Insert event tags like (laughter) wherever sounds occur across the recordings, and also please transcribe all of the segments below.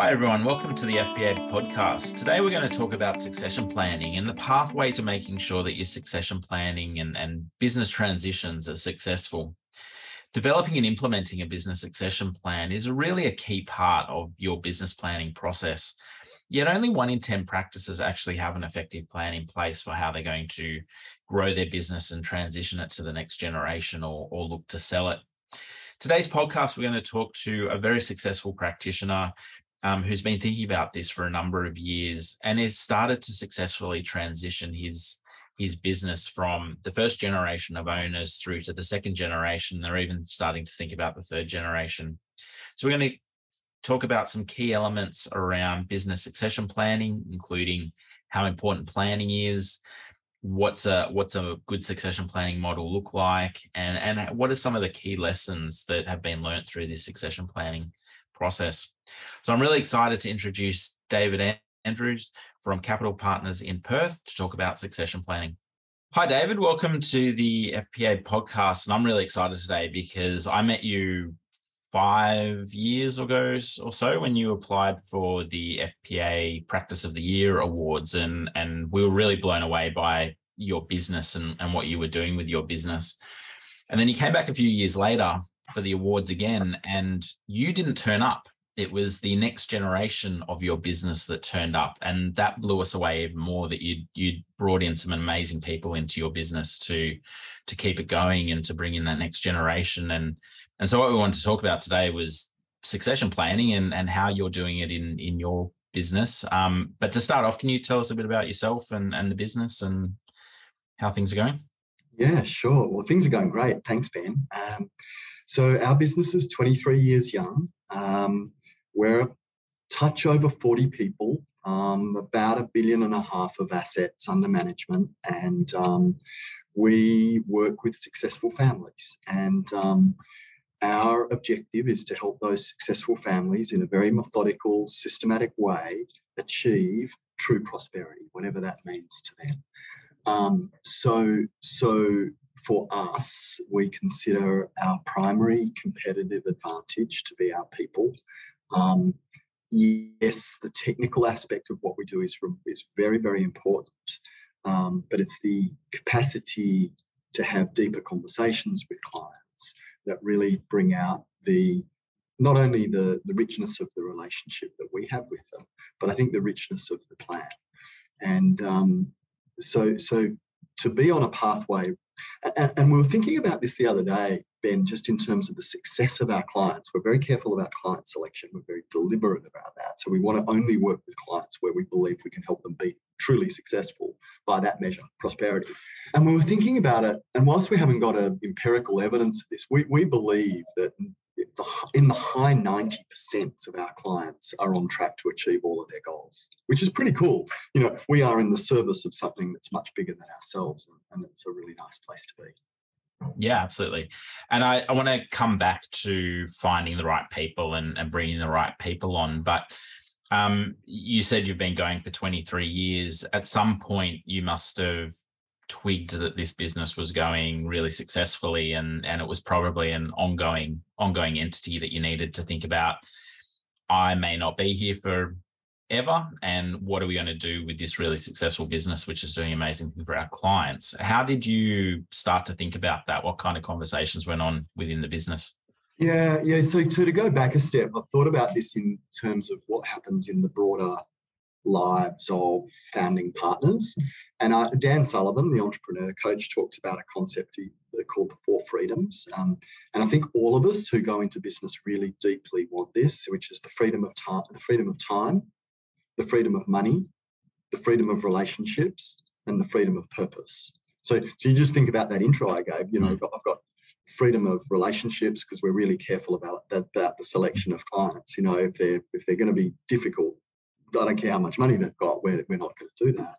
Hi, everyone. Welcome to the FPA podcast. Today, we're going to talk about succession planning and the pathway to making sure that your succession planning and, and business transitions are successful. Developing and implementing a business succession plan is really a key part of your business planning process. Yet, only one in 10 practices actually have an effective plan in place for how they're going to grow their business and transition it to the next generation or, or look to sell it. Today's podcast, we're going to talk to a very successful practitioner um, who's been thinking about this for a number of years and has started to successfully transition his his business from the first generation of owners through to the second generation. They're even starting to think about the third generation. So we're going to talk about some key elements around business succession planning, including how important planning is, what's a what's a good succession planning model look like, and and what are some of the key lessons that have been learned through this succession planning process. So I'm really excited to introduce David Andrews from Capital Partners in Perth to talk about succession planning. Hi, David. Welcome to the FPA podcast. And I'm really excited today because I met you five years ago or so when you applied for the FPA Practice of the Year awards. And, and we were really blown away by your business and, and what you were doing with your business. And then you came back a few years later for the awards again, and you didn't turn up. It was the next generation of your business that turned up, and that blew us away even more. That you you brought in some amazing people into your business to to keep it going and to bring in that next generation. And and so what we wanted to talk about today was succession planning and and how you're doing it in in your business. Um, but to start off, can you tell us a bit about yourself and and the business and how things are going? Yeah, sure. Well, things are going great. Thanks, Ben. Um, so our business is 23 years young. Um, we're touch over 40 people, um, about a billion and a half of assets under management, and um, we work with successful families. And um, our objective is to help those successful families in a very methodical, systematic way achieve true prosperity, whatever that means to them. Um, so, so for us, we consider our primary competitive advantage to be our people. Um, yes, the technical aspect of what we do is, is very, very important, um, but it's the capacity to have deeper conversations with clients that really bring out the not only the, the richness of the relationship that we have with them, but I think the richness of the plan. And um, so, so to be on a pathway and, we were thinking about this the other day, Ben, just in terms of the success of our clients. We're very careful about client selection. We're very deliberate about that. So we want to only work with clients where we believe we can help them be truly successful by that measure, prosperity. And we were thinking about it, and whilst we haven't got a empirical evidence of this, we, we believe that in the high 90% of our clients are on track to achieve all of their goals, which is pretty cool. You know, we are in the service of something that's much bigger than ourselves, and it's a really nice place to be. Yeah, absolutely. And I, I want to come back to finding the right people and, and bringing the right people on. But um, you said you've been going for 23 years. At some point, you must have twigged that this business was going really successfully and and it was probably an ongoing ongoing entity that you needed to think about i may not be here for ever and what are we going to do with this really successful business which is doing amazing things for our clients? How did you start to think about that? What kind of conversations went on within the business? Yeah yeah so, so to go back a step i've thought about this in terms of what happens in the broader lives of founding partners. And uh, Dan Sullivan, the entrepreneur coach, talks about a concept he, called the four freedoms. Um, and I think all of us who go into business really deeply want this, which is the freedom of time, the freedom of time, the freedom of money, the freedom of relationships, and the freedom of purpose. So, so you just think about that intro I gave. You know, I've got, I've got freedom of relationships because we're really careful about that, about the selection of clients. You know, if they're if they're going to be difficult, I don't care how much money they've got, we're, we're not going to do that.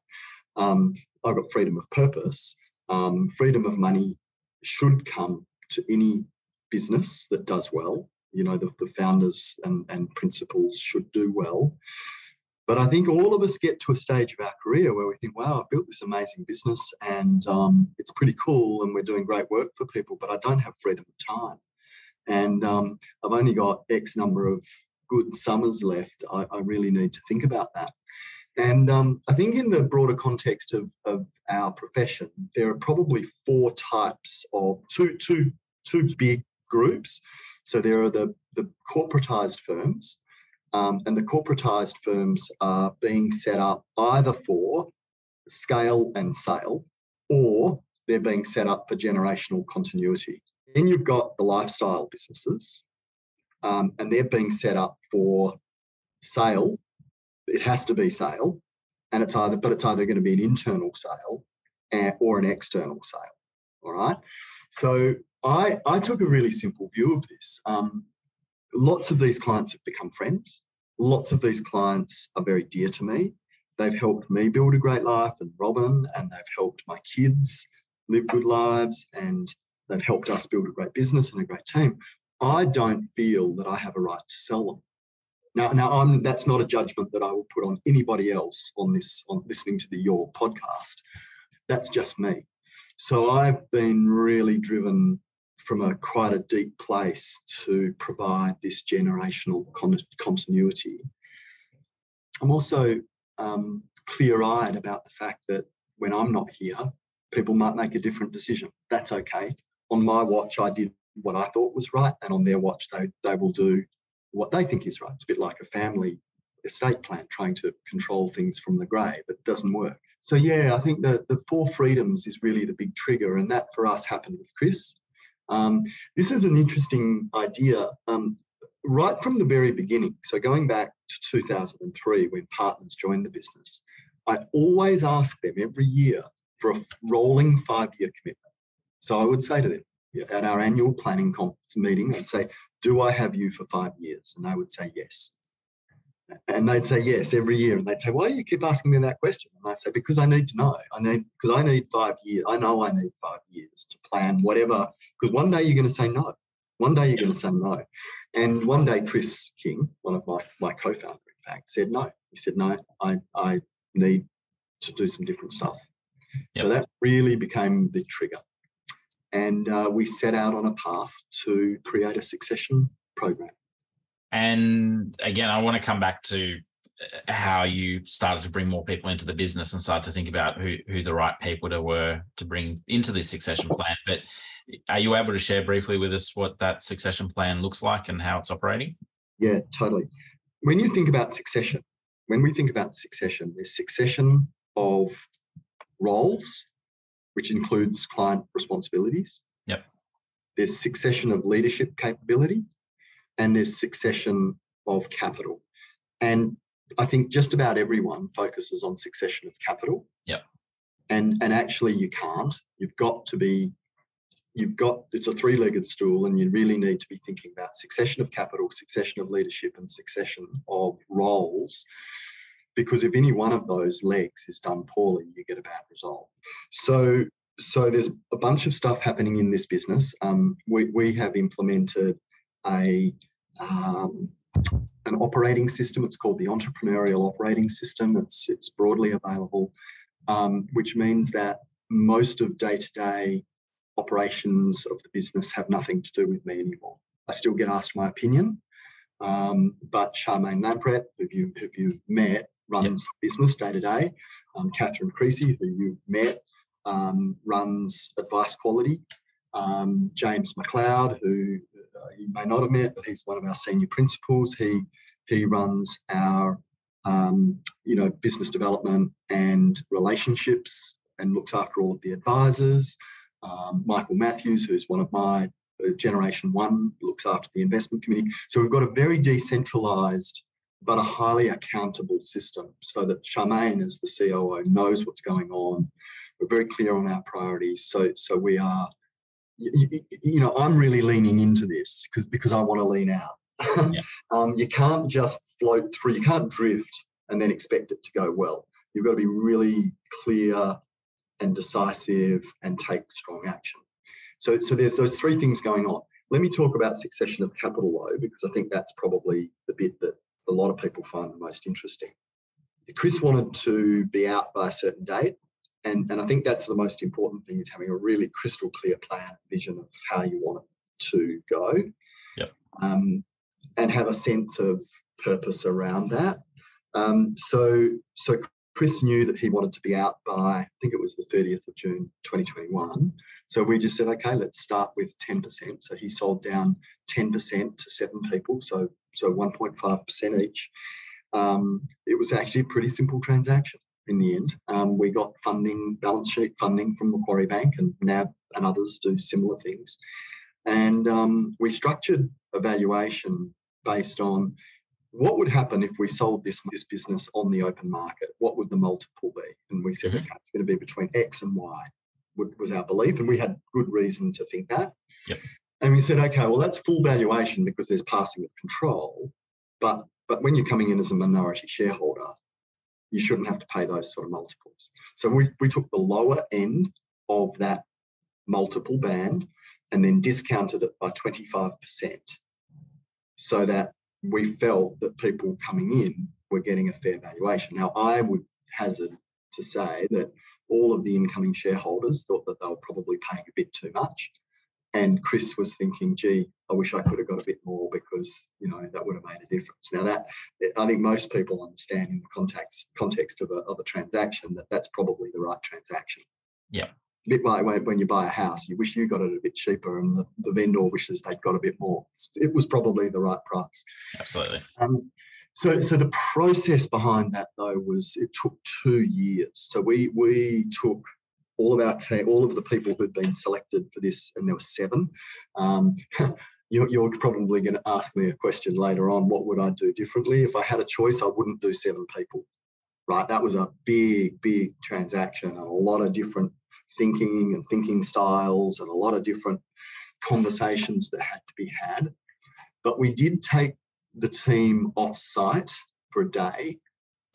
Um, I've got freedom of purpose. Um, freedom of money should come to any business that does well. You know, the, the founders and, and principals should do well. But I think all of us get to a stage of our career where we think, wow, I've built this amazing business and um, it's pretty cool and we're doing great work for people, but I don't have freedom of time. And um, I've only got X number of good summers left, I, I really need to think about that. And um, I think in the broader context of, of our profession, there are probably four types of two, two, two big groups. So there are the, the corporatized firms, um, and the corporatized firms are being set up either for scale and sale, or they're being set up for generational continuity. Then you've got the lifestyle businesses, um, and they're being set up for sale. It has to be sale, and it's either, but it's either going to be an internal sale and, or an external sale. All right. So I I took a really simple view of this. Um, lots of these clients have become friends. Lots of these clients are very dear to me. They've helped me build a great life and Robin, and they've helped my kids live good lives, and they've helped us build a great business and a great team. I don't feel that I have a right to sell them. Now, now I'm, that's not a judgment that I will put on anybody else on this, on listening to the Your podcast. That's just me. So I've been really driven from a quite a deep place to provide this generational con- continuity. I'm also um, clear-eyed about the fact that when I'm not here, people might make a different decision. That's okay. On my watch, I did what I thought was right, and on their watch, they they will do what they think is right. It's a bit like a family estate plan trying to control things from the grave. It doesn't work. So yeah, I think that the four freedoms is really the big trigger, and that for us happened with Chris. Um, this is an interesting idea um, right from the very beginning. So, going back to 2003 when partners joined the business, I always ask them every year for a rolling five year commitment. So, I would say to them at our annual planning conference meeting, I'd say, Do I have you for five years? And they would say yes. And they'd say yes every year. And they'd say, Why do you keep asking me that question? And I say, Because I need to know. I need because I need five years. I know I need five years to plan whatever. Because one day you're going to say no. One day you're going to say no. And one day Chris King, one of my, my co-founder, in fact, said no. He said, No, I, I need to do some different stuff. Yep. So that really became the trigger. And uh, we set out on a path to create a succession program. And again, I want to come back to uh, how you started to bring more people into the business and start to think about who, who the right people to were to bring into this succession plan. But are you able to share briefly with us what that succession plan looks like and how it's operating? Yeah, totally. When you think about succession, when we think about succession, there's succession of roles, which includes client responsibilities. Yep. There's succession of leadership capability, and there's succession of capital. And I think just about everyone focuses on succession of capital. Yep. And and actually you can't. You've got to be you've got it's a three-legged stool and you really need to be thinking about succession of capital, succession of leadership and succession of roles because if any one of those legs is done poorly, you get a bad result. So so there's a bunch of stuff happening in this business. Um, we, we have implemented a um, an operating system. It's called the Entrepreneurial Operating System. It's it's broadly available, um, which means that most of day to day operations of the business have nothing to do with me anymore. I still get asked my opinion, um, but Charmaine Lampret, who you who you met, runs yep. business day to day. Um, Catherine Creasy, who you've met, um, runs advice quality. Um, James McLeod, who uh, you may not have met, but he's one of our senior principals. He he runs our um, you know business development and relationships and looks after all of the advisors. Um, Michael Matthews, who's one of my uh, Generation One, looks after the investment committee. So we've got a very decentralized but a highly accountable system so that Charmaine, as the COO, knows what's going on. We're very clear on our priorities. So, so we are you, you know, I'm really leaning into this because because I want to lean out. yeah. (laughs) um, you can't just float through. You can't drift and then expect it to go well. You've got to be really clear and decisive and take strong action. So, so there's those three things going on. Let me talk about succession of capital though, because I think that's probably the bit that a lot of people find the most interesting. Chris wanted to be out by a certain date and, and I think that's the most important thing is having a really crystal clear plan, vision of how you want it to go. Yep. Um, and have a sense of purpose around that. Um, so, so Chris knew that he wanted to be out by, I think it was the 30th of June 2021. So we just said, okay, let's start with 10%. So he sold down 10% to seven people, so so 1.5% each. Um, it was actually a pretty simple transaction in the end. Um, we got funding, balance sheet funding from Macquarie Bank and NAB and others do similar things. And um, we structured a valuation based on what would happen if we sold this, this business on the open market? What would the multiple be? And we said, mm-hmm. okay, it's going to be between X and Y, was our belief. And we had good reason to think that. Yep. And we said, okay, well, that's full valuation because there's passing of control. But but when you're coming in as a minority shareholder, you shouldn't have to pay those sort of multiples. So we, we took the lower end of that multiple band and then discounted it by 25% so that we felt that people coming in were getting a fair valuation. Now, I would hazard to say that all of the incoming shareholders thought that they were probably paying a bit too much. And Chris was thinking, gee, I wish I could have got a bit more because, you know, that would have made a difference. Now that I think most people understand in the context context of a, of a transaction that that's probably the right transaction. Yeah. A bit like when you buy a house, you wish you got it a bit cheaper and the, the vendor wishes they'd got a bit more. It was probably the right price. Absolutely. Um, so, so the process behind that though was it took two years. So we we took all of our team, all of the people who'd been selected for this, and there were seven. Um, (laughs) you're, you're, probably going to ask me a question later on. What would I do differently if I had a choice? I wouldn't do seven people. Right, that was a big, big transaction, and a lot of different thinking and thinking styles, and a lot of different conversations that had to be had. But we did take the team off site for a day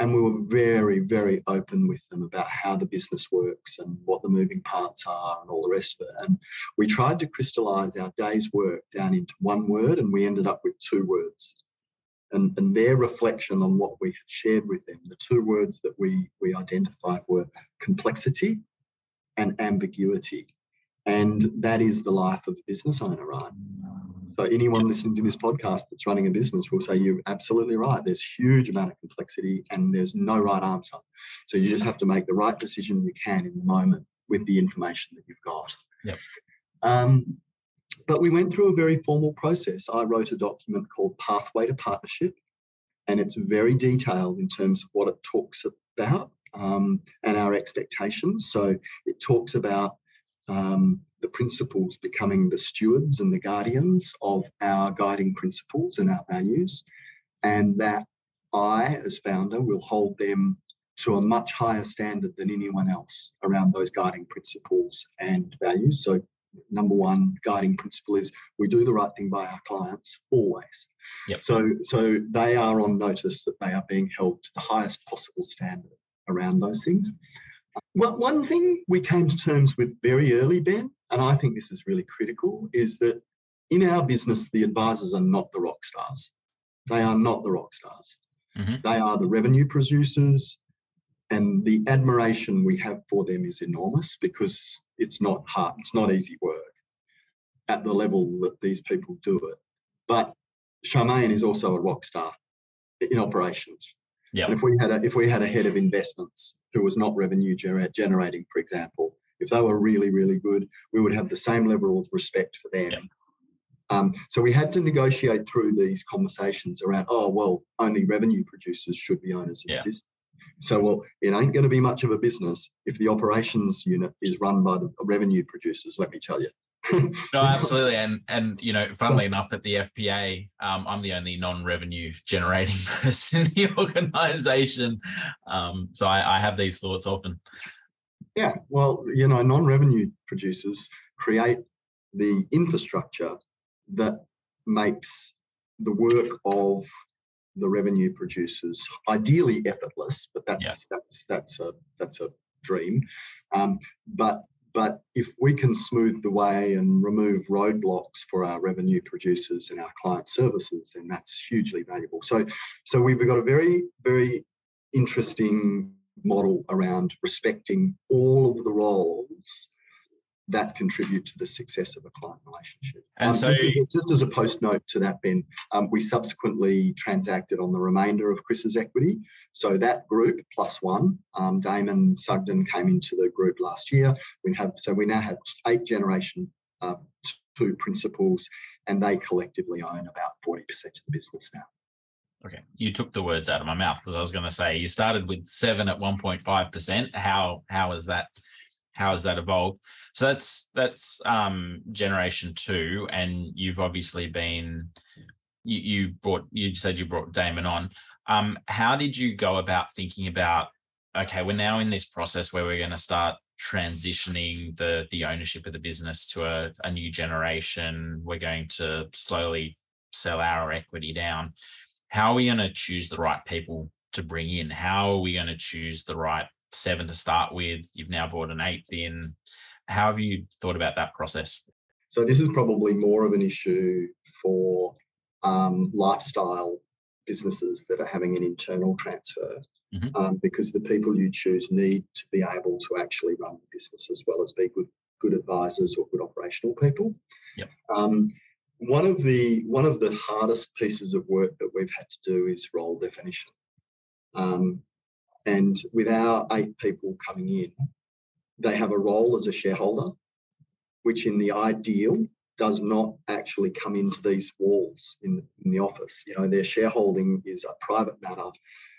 and we were very, very open with them about how the business works and what the moving parts are and all the rest of it. And we tried to crystallize our day's work down into one word, and we ended up with two words. And, and their reflection on what we had shared with them, the two words that we, we identified were complexity and ambiguity. And that is the life of a business owner, right? So anyone listening to this podcast that's running a business will say you're absolutely right. There's huge amount of complexity and there's no right answer. So you just have to make the right decision you can in the moment with the information that you've got. Yep. Um, but we went through a very formal process. I wrote a document called Pathway to Partnership, and it's very detailed in terms of what it talks about um, and our expectations. So it talks about um, the principals becoming the stewards and the guardians of our guiding principles and our values, and that I, as founder, will hold them to a much higher standard than anyone else around those guiding principles and values. So, number one guiding principle is we do the right thing by our clients always. Yep. So, so they are on notice that they are being held to the highest possible standard around those things. Well, one thing we came to terms with very early, Ben, and I think this is really critical, is that in our business, the advisors are not the rock stars. They are not the rock stars. Mm-hmm. They are the revenue producers, and the admiration we have for them is enormous because it's not hard, it's not easy work at the level that these people do it. But Charmaine is also a rock star in operations. Yeah. if we had a if we had a head of investments who was not revenue gener- generating, for example, if they were really, really good, we would have the same level of respect for them. Um, so we had to negotiate through these conversations around, oh, well, only revenue producers should be owners of yeah. this. So, well, it ain't going to be much of a business if the operations unit is run by the revenue producers, let me tell you. (laughs) no, absolutely, and and you know, funnily enough, at the FPA, um, I'm the only non-revenue generating (laughs) person in the organisation, um, so I, I, have these thoughts often. Yeah, well, you know, non-revenue producers create the infrastructure that makes the work of the revenue producers ideally effortless, but that's yeah. that's that's a that's a dream. Um, but but if we can smooth the way and remove roadblocks for our revenue producers and our client services, then that's hugely valuable. So so we've got a very very interesting model around respecting all of the roles that contribute to the success of a client relationship. And Um, so, just, as, just as a post note to that, Ben, um, we subsequently transacted on the remainder of Chris's equity. So that group plus one, um, Damon Sugden came into the group last year. We have so we now have eight generation uh, two principals, and they collectively own about forty percent of the business now. Okay, you took the words out of my mouth because I was going to say you started with seven at one point five percent. How how has that how has that evolved? So that's that's um, generation two, and you've obviously been you, you brought you said you brought Damon on. Um, how did you go about thinking about okay, we're now in this process where we're going to start transitioning the the ownership of the business to a, a new generation. We're going to slowly sell our equity down. How are we going to choose the right people to bring in? How are we going to choose the right seven to start with? You've now brought an eighth in. How have you thought about that process? So this is probably more of an issue for um, lifestyle businesses that are having an internal transfer Mhm. um, because the people you choose need to be able to actually run the business as well as be good good advisors or good operational people. Yep. Um, one of the one of the hardest pieces of work that we've had to do is role definition. Um, and with our eight people coming in, they have a role as a shareholder, which in the ideal does not actually come into these walls in, in the office. You know, their shareholding is a private matter.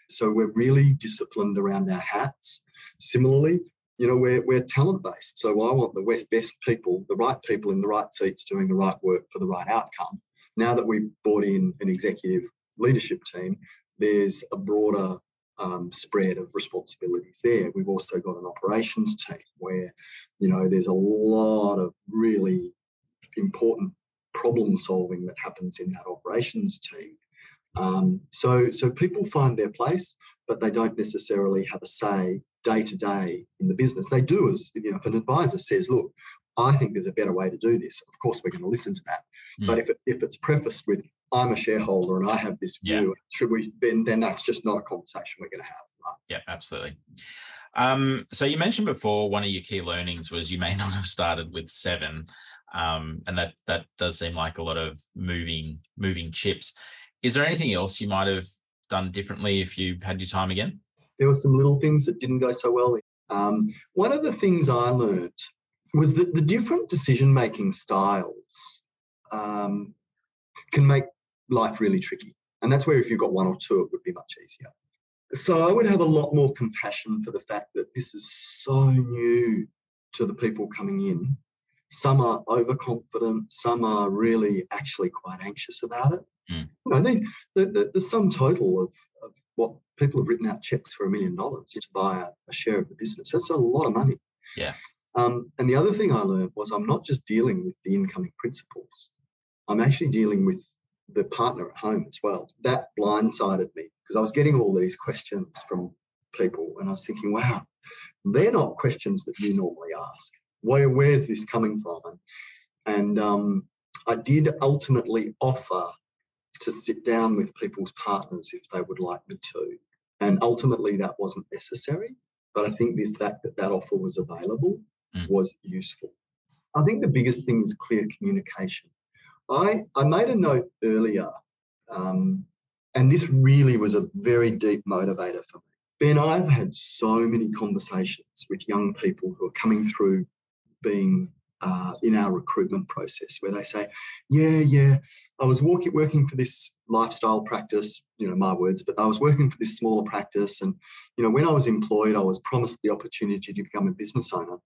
So we're really disciplined around our hats. Similarly, you know, we're, we're talent based. So I want the best people, the right people in the right seats doing the right work for the right outcome. Now that we've brought in an executive leadership team, there's a broader um, spread of responsibilities there. We've also got an operations team where, you know, there's a lot of really important problem solving that happens in that operations team. Um, so, so people find their place, but they don't necessarily have a say day to day in the business. They do as you know, if an advisor says, "Look, I think there's a better way to do this," of course we're going to listen to that. Mm. But if it, if it's prefaced with "I'm a shareholder and I have this Yeah. view," should we then then that's just not a conversation we're going to have. Right? Yeah, absolutely. Um, so you mentioned before one of your key learnings was you may (laughs) not have started with seven, um, and that that does seem like a lot of moving moving chips. Is there anything else you might have done differently if you had your time again? There were some little things that didn't go so well. Um, one of the things I learned was that the different decision making styles um, can make life really tricky. And that's where if you've got one or two, it would be much easier. So I would have a lot more compassion for the fact that this is so new to the people coming in. Some are overconfident, some are really actually quite anxious about it. Mm. You know, they, the, the, the sum total of, of what people have written out checks for a million dollars to buy a, a share of the business. That's a lot of money. Yeah. Um, and the other thing I learned was I'm not just dealing with the incoming principals. I'm actually dealing with the partner at home as well. That blindsided me because I was getting all these questions from people and I was thinking, wow, they're not questions that you normally ask. Where, where's this coming from? And, and um, I did ultimately offer to sit down with people's partners if they would like me to. And ultimately, that wasn't necessary. But I think the fact that that offer was available Mm. was useful. I think the biggest thing is clear communication. I, I made a note earlier, um, and this really was a very deep motivator for me. Ben, I've had so many conversations with young people who are coming through being uh, in our recruitment process where they say, Yeah, yeah, I was walking, working for this lifestyle practice, you know, my words, but I was working for this smaller practice. And, you know, when I was employed, I was promised the opportunity to become a business owner.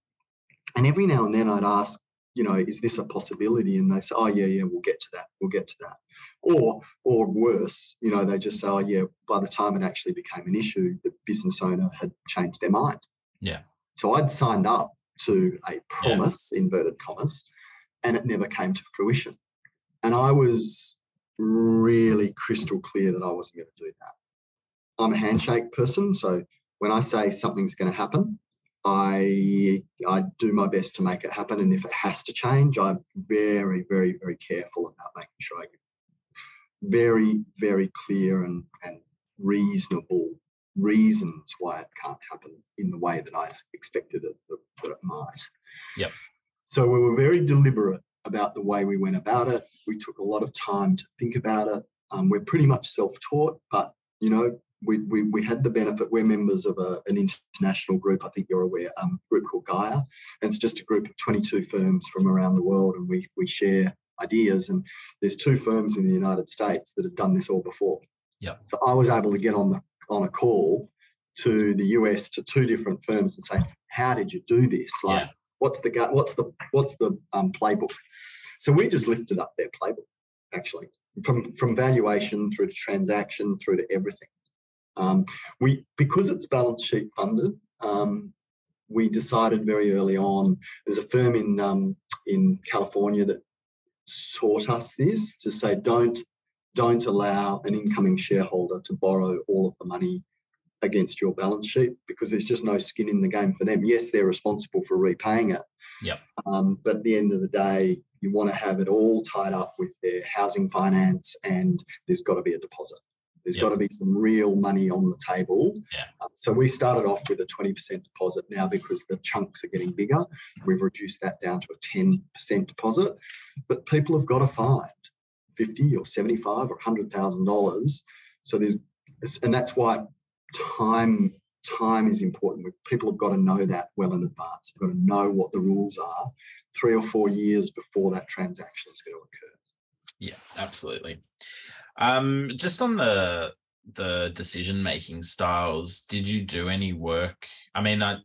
And every now and then I'd ask, you know, is this a possibility? And they say, oh, yeah, yeah, we'll get to that. We'll get to that. Or, or worse, you know, they just say, oh, yeah, by the time it actually became an issue, the business owner had changed their mind. Yeah. So I'd signed up to a promise, inverted commas, and it never came to fruition. And I was really crystal clear that I wasn't going to do that. I'm a handshake person. So when I say something's going to happen, I I do my best to make it happen. And if it has to change, I'm very, very, very careful about making sure I get very, very clear and, and reasonable reasons why it can't happen in the way that I expected it that, that it might. Yep. So we were very deliberate about the way we went about it. We took a lot of time to think about it. Um, we're pretty much self-taught, but you know, we, we, we had the benefit. We're members of a, an international group. I think you're aware, um, group called Gaia. And it's just a group of 22 firms from around the world, and we we share ideas. And there's two firms in the United States that have done this all before. Yeah. So I was able to get on the on a call to the US to two different firms and say, "How did you do this? Like, Yeah. What's the gut? What's the what's the um, playbook?" So we just lifted up their playbook, actually, from from valuation through to transaction through to everything. Um, we because it's balance sheet funded. Um, we decided very early on. There's a firm in um, in California that taught us this to say don't don't allow an incoming shareholder to borrow all of the money against your balance sheet because there's just no skin in the game for them. Yes, they're responsible for repaying it. Yep. Um, but at the end of the day, you want to have it all tied up with their housing finance, and there's got to be a deposit. There's Yep. got to be some real money on the table. Yeah. Uh, so we started off with a 20% deposit. Now, because the chunks are getting bigger, we've reduced that down to a 10% deposit. But people have got to find 50 or 75 or 100,000 dollars. So there's, and that's why time time is important. People have got to know that well in advance. They've got to know what the rules are three or four years before that transaction is going to occur. Yeah, absolutely. Um, just on the the decision making styles, did you do any work? I mean, I,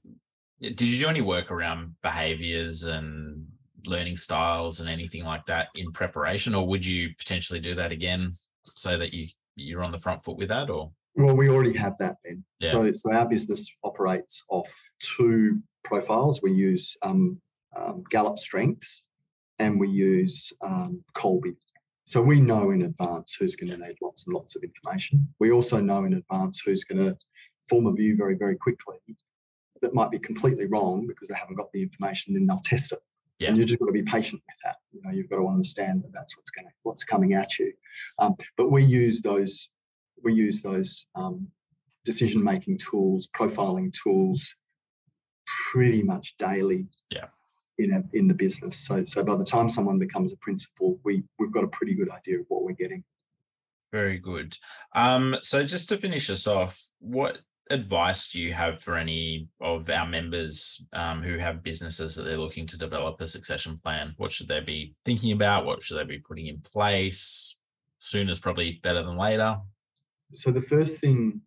did you do any work around behaviors and learning styles and anything like that in preparation, or would you potentially do that again so that you you're on the front foot with that? Or Well, we already have that then. Yeah. So, so our business operates off two profiles. We use um, um, Gallup Strengths and we use um, Kolbe. So we know in advance who's going to need lots and lots of information. We also know in advance who's going to form a view very, very quickly that might be completely wrong because they haven't got the information. Then they'll test it. Yeah. And you've just got to be patient with that. You know, you've got to understand that that's what's going to what's coming at you. Um, but we use those we use those um, decision making tools, profiling tools, pretty much daily. Yeah. In a, in the business, so so by the time someone becomes a principal, we we've got a pretty good idea of what we're getting. very good. Um, so just to finish us off, what advice do you have for any of our members um, who have businesses that they're looking to develop a succession plan? What should they be thinking about? What should they be putting in place? Soon is probably better than later. So the first thing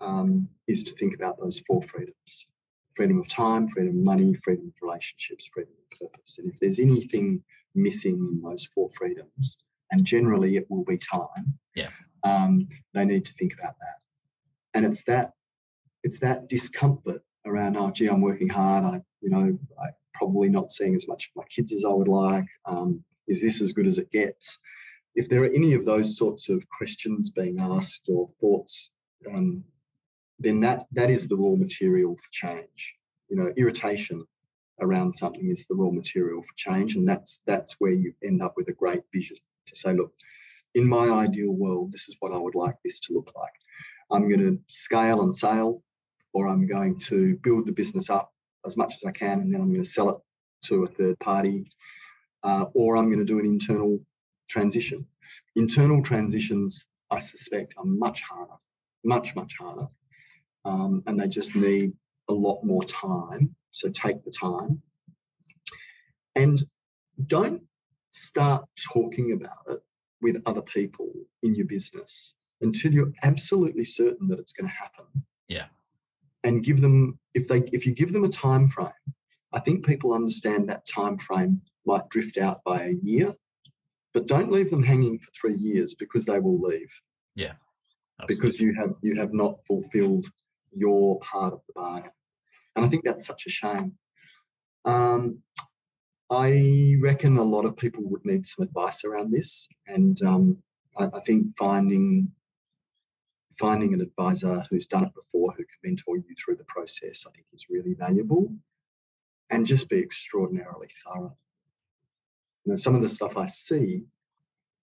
um, is to think about those four freedoms: freedom of time, freedom of money, freedom of relationships, freedom of purpose. And if there's anything missing in those four freedoms, and generally it will be time, Yeah. um, they need to think about that. And it's that it's that discomfort around, oh, gee, I'm working hard. I, you know, I probably not seeing as much of my kids as I would like. Um, is this as good as it gets? If there are any of those sorts of questions being asked or thoughts, um, then that that is the raw material for change. You know, irritation around something is the raw material for change, and that's that's where you end up with a great vision to say, look, in my ideal world, this is what I would like this to look like. I'm going to scale and sale, or I'm going to build the business up as much as I can, and then I'm going to sell it to a third party, uh, or I'm going to do an internal transition. Internal transitions, I suspect, are much harder, much, much harder. Um, and they just need a lot more time. So take the time. And don't start talking about it with other people in your business until you're absolutely certain that it's going to happen. Yeah. And give them if they if you give them a time frame, I think people understand that time frame might drift out by a year, but don't leave them hanging for three years because they will leave. Yeah. because you have you have not fulfilled your part of the bargain. And i think that's such a shame. Um, i reckon a lot of people would need some advice around this. And um, I, I think finding finding an advisor who's done it before who can mentor you through the process i think is really valuable. And just be extraordinarily thorough know some of the stuff i see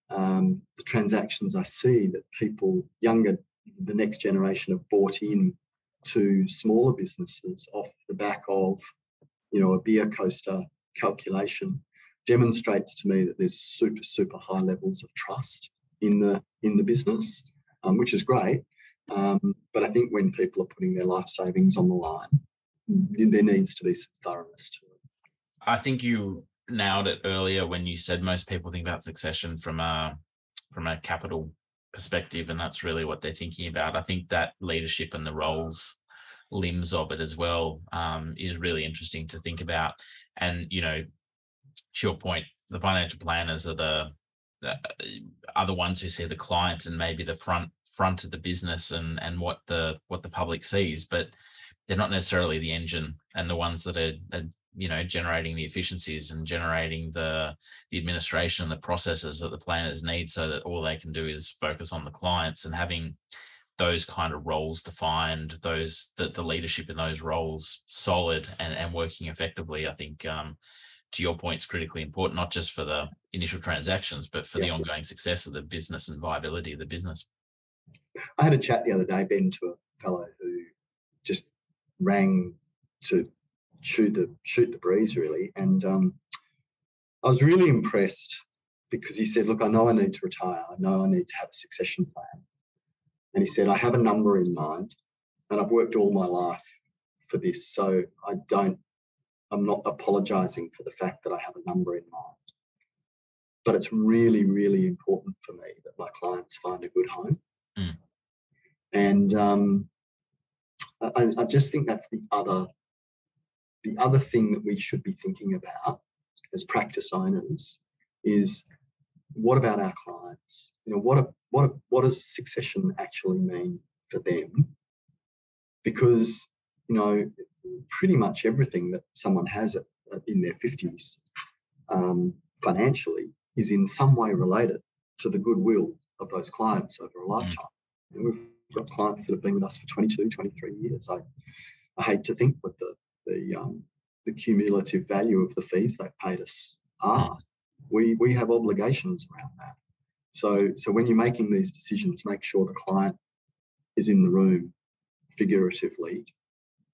um, the transactions I see that people younger, the next generation have bought in to smaller businesses off the back of, you know, a beer coaster calculation demonstrates to me that there's super super high levels of trust in the in the business, um, which is great. Um, but I think when people are putting their life savings on the line, there needs to be some thoroughness to it. I think you nailed it earlier when you said most people think about succession from a from a capital perspective, and that's really what they're thinking about. I think that leadership and the roles limbs of it as well um, is really interesting to think about. And you know, to your point, the financial planners are the uh, are the ones who see the clients and maybe the front front of the business and and what the what the public sees, but they're not necessarily the engine and the ones that are, are you know generating the efficiencies and generating the the administration and the processes that the planners need so that all they can do is focus on the clients and having those kind of roles defined those the, the leadership in those roles solid and, and working effectively i think um, to your point is critically important not just for the initial transactions but for yeah. the ongoing success of the business and viability of the business i had a chat the other day ben to a fellow who just rang to shoot the shoot the breeze really. And um, I was really impressed because he said, "Look, I know I need to retire. I know I need to have a succession plan." And he said, "I have a number in mind, and I've worked all my life for this, so I don't. I'm not apologising for the fact that I have a number in mind." But it's really, really important for me that my clients find a good home. Mm. And um, I, I, just think that's the other the other thing that we should be thinking about as practice owners is what about our clients? You know, what a, what a, what does succession actually mean for them? Because you know, pretty much everything that someone has at, in their fifties um, financially is in some way related to the goodwill of those clients over a mm. lifetime. And we've got clients that have been with us for 22, 23 years. I, I hate to think what the the um, the cumulative value of the fees they've paid us are. We we have obligations around that. So so when you're making these decisions, make sure the client is in the room figuratively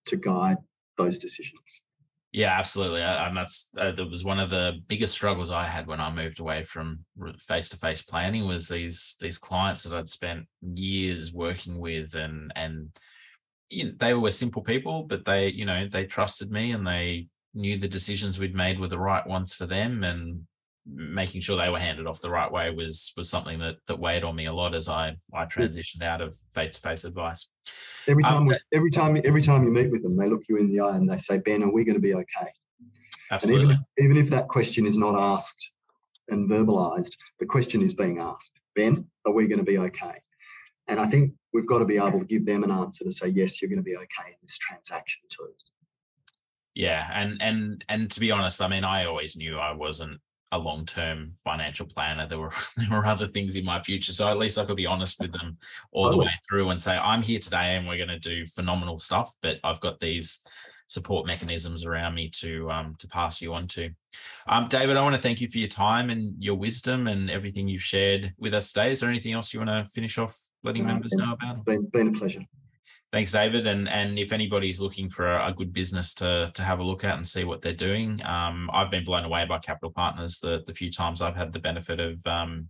to guide those decisions. Yeah, absolutely. And that's uh, that was one of the biggest struggles I had when I moved away from face-to-face planning was these these clients that I'd spent years working with and and you know, they were simple people, but they, you know, they trusted me and they knew the decisions we'd made were the right ones for them and making sure they were handed off the right way was was something that that weighed on me a lot as I I transitioned out of face to face advice. Every um, time, um, every time, every time you meet with them, they look you in the eye and they say, "Ben, are we going to be okay?" Absolutely. And even even if that question is not asked and verbalized, the question is being asked, "Ben, are we going to be okay?" And I think we've got to be able to give them an answer to say, yes, you're going to be okay in this transaction too. Yeah, and and and to be honest, I mean, I always knew I wasn't a long-term financial planner. There were (laughs) there were other things in my future, so at least I could be honest with them all the way through and say, I'm here today, and we're going to do phenomenal stuff. But I've got these support mechanisms around me to um, to pass you on to. Um, David, I want to thank you for your time and your wisdom and everything you've shared with us today. Is there anything else you want to finish off letting no, members been, know about? It's been, been a pleasure. Thanks, David. And and if anybody's looking for a, good business to to have a look at and see what they're doing, um, I've been blown away by Capital Partners the the few times I've had the benefit of um,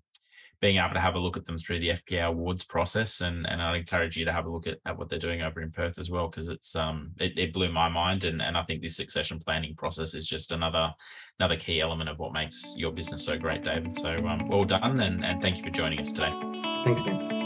being able to have a look at them through the FPA awards process. And, and I'd encourage you to have a look at, at what they're doing over in Perth as well, because it's um it, it blew my mind. And, and I think this succession planning process is just another another key element of what makes your business so great, David. So um, well done and, and thank you for joining us today. Thanks, Ben.